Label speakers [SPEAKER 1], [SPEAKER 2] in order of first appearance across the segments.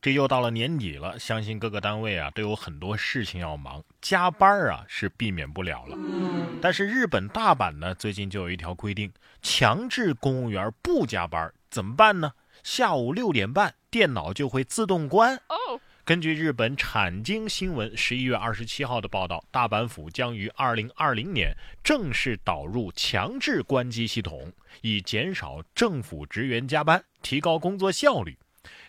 [SPEAKER 1] 这又到了年底了，相信各个单位啊都有很多事情要忙，加班啊是避免不了了。但是日本大阪呢，最近就有一条规定，强制公务员不加班，怎么办呢？下午六点半，电脑就会自动关。根据日本产经新闻十一月二十七号的报道，大阪府将于二零二零年正式导入强制关机系统，以减少政府职员加班，提高工作效率。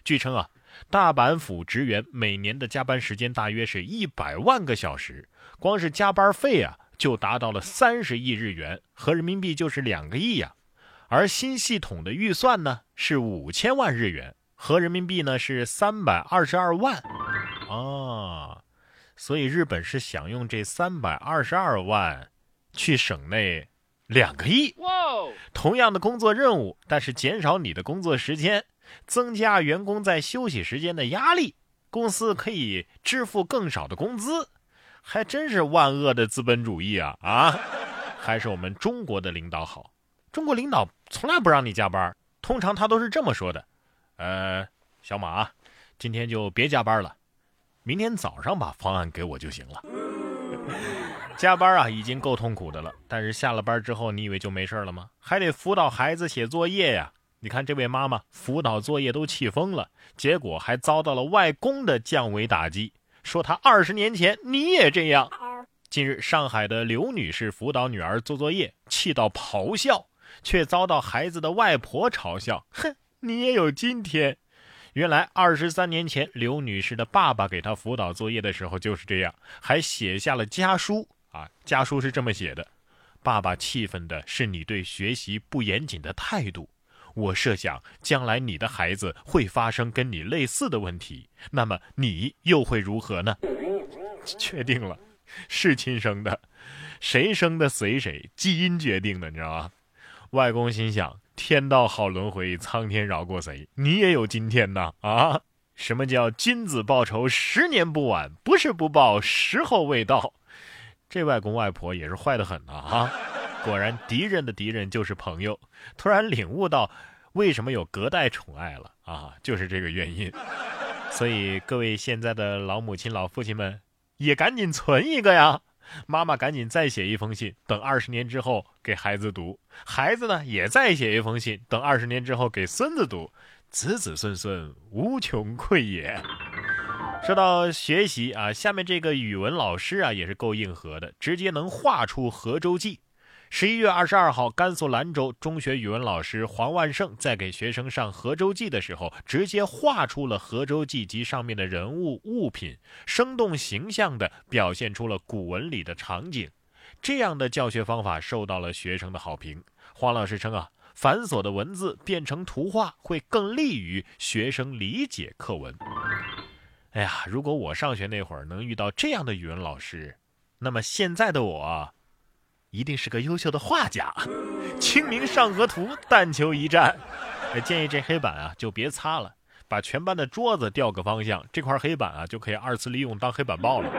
[SPEAKER 1] 据称啊，大阪府职员每年的加班时间大约是一百万个小时，光是加班费啊就达到了三十亿日元，合人民币就是两个亿呀。而新系统的预算呢是五千万日元。合人民币呢是三百二十二万，啊，所以日本是想用这三百二十二万去省内两个亿。同样的工作任务，但是减少你的工作时间，增加员工在休息时间的压力，公司可以支付更少的工资，还真是万恶的资本主义啊啊！还是我们中国的领导好，中国领导从来不让你加班，通常他都是这么说的。呃，小马，今天就别加班了，明天早上把方案给我就行了。加班啊，已经够痛苦的了，但是下了班之后，你以为就没事了吗？还得辅导孩子写作业呀。你看这位妈妈辅导作业都气疯了，结果还遭到了外公的降维打击，说他二十年前你也这样。近日，上海的刘女士辅导女儿做作业，气到咆哮，却遭到孩子的外婆嘲笑，哼。你也有今天。原来二十三年前，刘女士的爸爸给她辅导作业的时候就是这样，还写下了家书啊。家书是这么写的：爸爸气愤的是你对学习不严谨的态度。我设想将来你的孩子会发生跟你类似的问题，那么你又会如何呢？确定了，是亲生的，谁生的随谁，基因决定的，你知道吗？外公心想。天道好轮回，苍天饶过谁？你也有今天呐！啊，什么叫君子报仇，十年不晚？不是不报，时候未到。这外公外婆也是坏的很呐！啊，果然敌人的敌人就是朋友。突然领悟到，为什么有隔代宠爱了啊？就是这个原因。所以各位现在的老母亲、老父亲们，也赶紧存一个呀！妈妈赶紧再写一封信，等二十年之后给孩子读。孩子呢，也再写一封信，等二十年之后给孙子读。子子孙孙无穷匮也。说到学习啊，下面这个语文老师啊，也是够硬核的，直接能画出河州记。十一月二十二号，甘肃兰州中学语文老师黄万胜在给学生上《河州记》的时候，直接画出了《河州记》及上面的人物物品，生动形象地表现出了古文里的场景。这样的教学方法受到了学生的好评。黄老师称啊，繁琐的文字变成图画，会更利于学生理解课文。哎呀，如果我上学那会儿能遇到这样的语文老师，那么现在的我。一定是个优秀的画家，《清明上河图》但求一战。建议这黑板啊就别擦了，把全班的桌子调个方向，这块黑板啊就可以二次利用当黑板报了。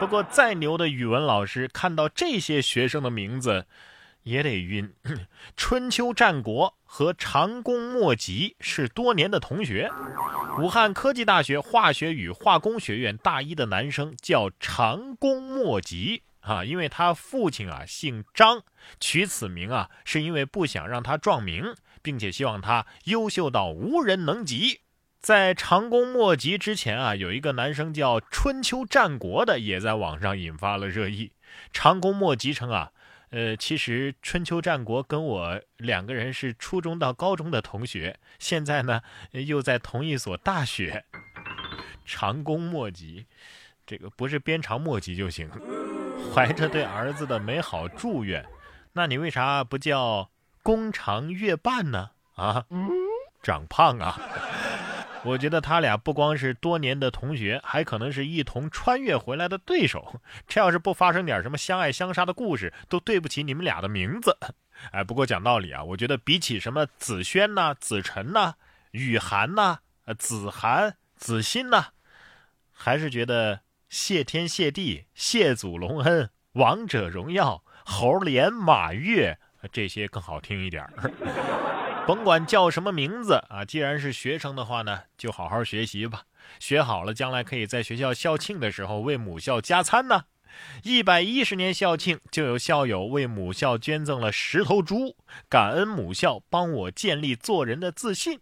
[SPEAKER 1] 不过再牛的语文老师看到这些学生的名字，也得晕。春秋战国和长工莫吉是多年的同学。武汉科技大学化学与化工学院大一的男生叫长工莫吉。啊，因为他父亲啊姓张，取此名啊是因为不想让他撞名，并且希望他优秀到无人能及。在长工莫吉之前啊，有一个男生叫春秋战国的，也在网上引发了热议。长工莫吉称啊，呃，其实春秋战国跟我两个人是初中到高中的同学，现在呢又在同一所大学。长工莫及，这个不是鞭长莫及就行。怀着对儿子的美好祝愿，那你为啥不叫宫长月半呢？啊，长胖啊！我觉得他俩不光是多年的同学，还可能是一同穿越回来的对手。这要是不发生点什么相爱相杀的故事，都对不起你们俩的名字。哎，不过讲道理啊，我觉得比起什么子轩呐、子晨呐、雨涵呐、子涵、子欣呐，还是觉得。谢天谢地，谢祖隆恩，王者荣耀，猴年马月，这些更好听一点儿甭管叫什么名字啊，既然是学生的话呢，就好好学习吧。学好了，将来可以在学校校庆的时候为母校加餐呢。一百一十年校庆，就有校友为母校捐赠了十头猪，感恩母校帮我建立做人的自信。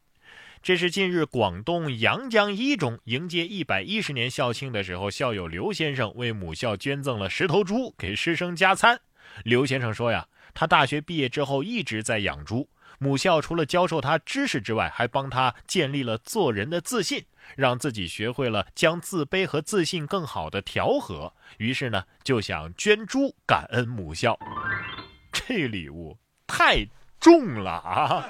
[SPEAKER 1] 这是近日广东阳江一中迎接一百一十年校庆的时候，校友刘先生为母校捐赠了十头猪给师生加餐。刘先生说呀，他大学毕业之后一直在养猪。母校除了教授他知识之外，还帮他建立了做人的自信，让自己学会了将自卑和自信更好的调和。于是呢，就想捐猪感恩母校。这礼物太重了啊！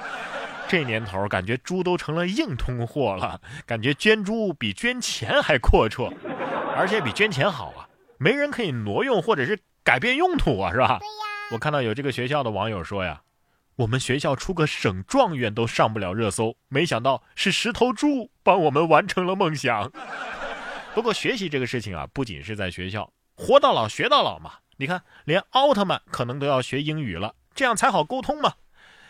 [SPEAKER 1] 这年头感觉猪都成了硬通货了，感觉捐猪比捐钱还阔绰，而且比捐钱好啊，没人可以挪用或者是改变用途啊，是吧？
[SPEAKER 2] 对呀。
[SPEAKER 1] 我看到有这个学校的网友说呀。我们学校出个省状元都上不了热搜，没想到是十头猪帮我们完成了梦想。不过学习这个事情啊，不仅是在学校，活到老学到老嘛。你看，连奥特曼可能都要学英语了，这样才好沟通嘛。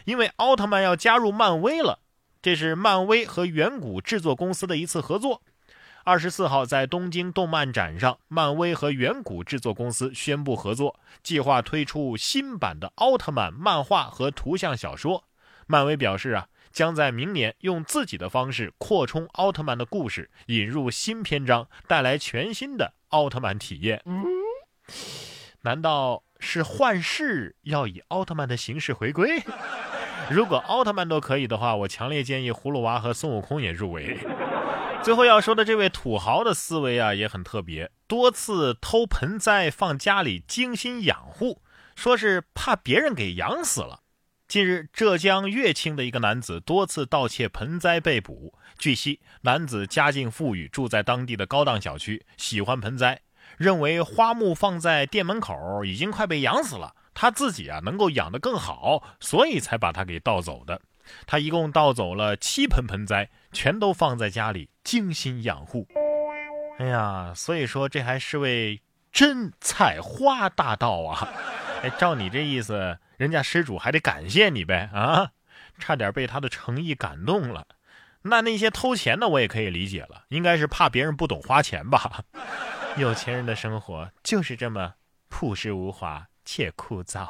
[SPEAKER 1] 因为奥特曼要加入漫威了，这是漫威和远古制作公司的一次合作。二十四号在东京动漫展上，漫威和远古制作公司宣布合作，计划推出新版的奥特曼漫画和图像小说。漫威表示啊，将在明年用自己的方式扩充奥特曼的故事，引入新篇章，带来全新的奥特曼体验。难道是幻视要以奥特曼的形式回归？如果奥特曼都可以的话，我强烈建议葫芦娃和孙悟空也入围。最后要说的这位土豪的思维啊，也很特别，多次偷盆栽放家里精心养护，说是怕别人给养死了。近日，浙江乐清的一个男子多次盗窃盆栽被捕。据悉，男子家境富裕，住在当地的高档小区，喜欢盆栽，认为花木放在店门口已经快被养死了，他自己啊能够养得更好，所以才把它给盗走的。他一共盗走了七盆盆栽，全都放在家里精心养护。哎呀，所以说这还是位真采花大盗啊！哎，照你这意思，人家施主还得感谢你呗啊！差点被他的诚意感动了。那那些偷钱的我也可以理解了，应该是怕别人不懂花钱吧？有钱人的生活就是这么朴实无华且枯燥。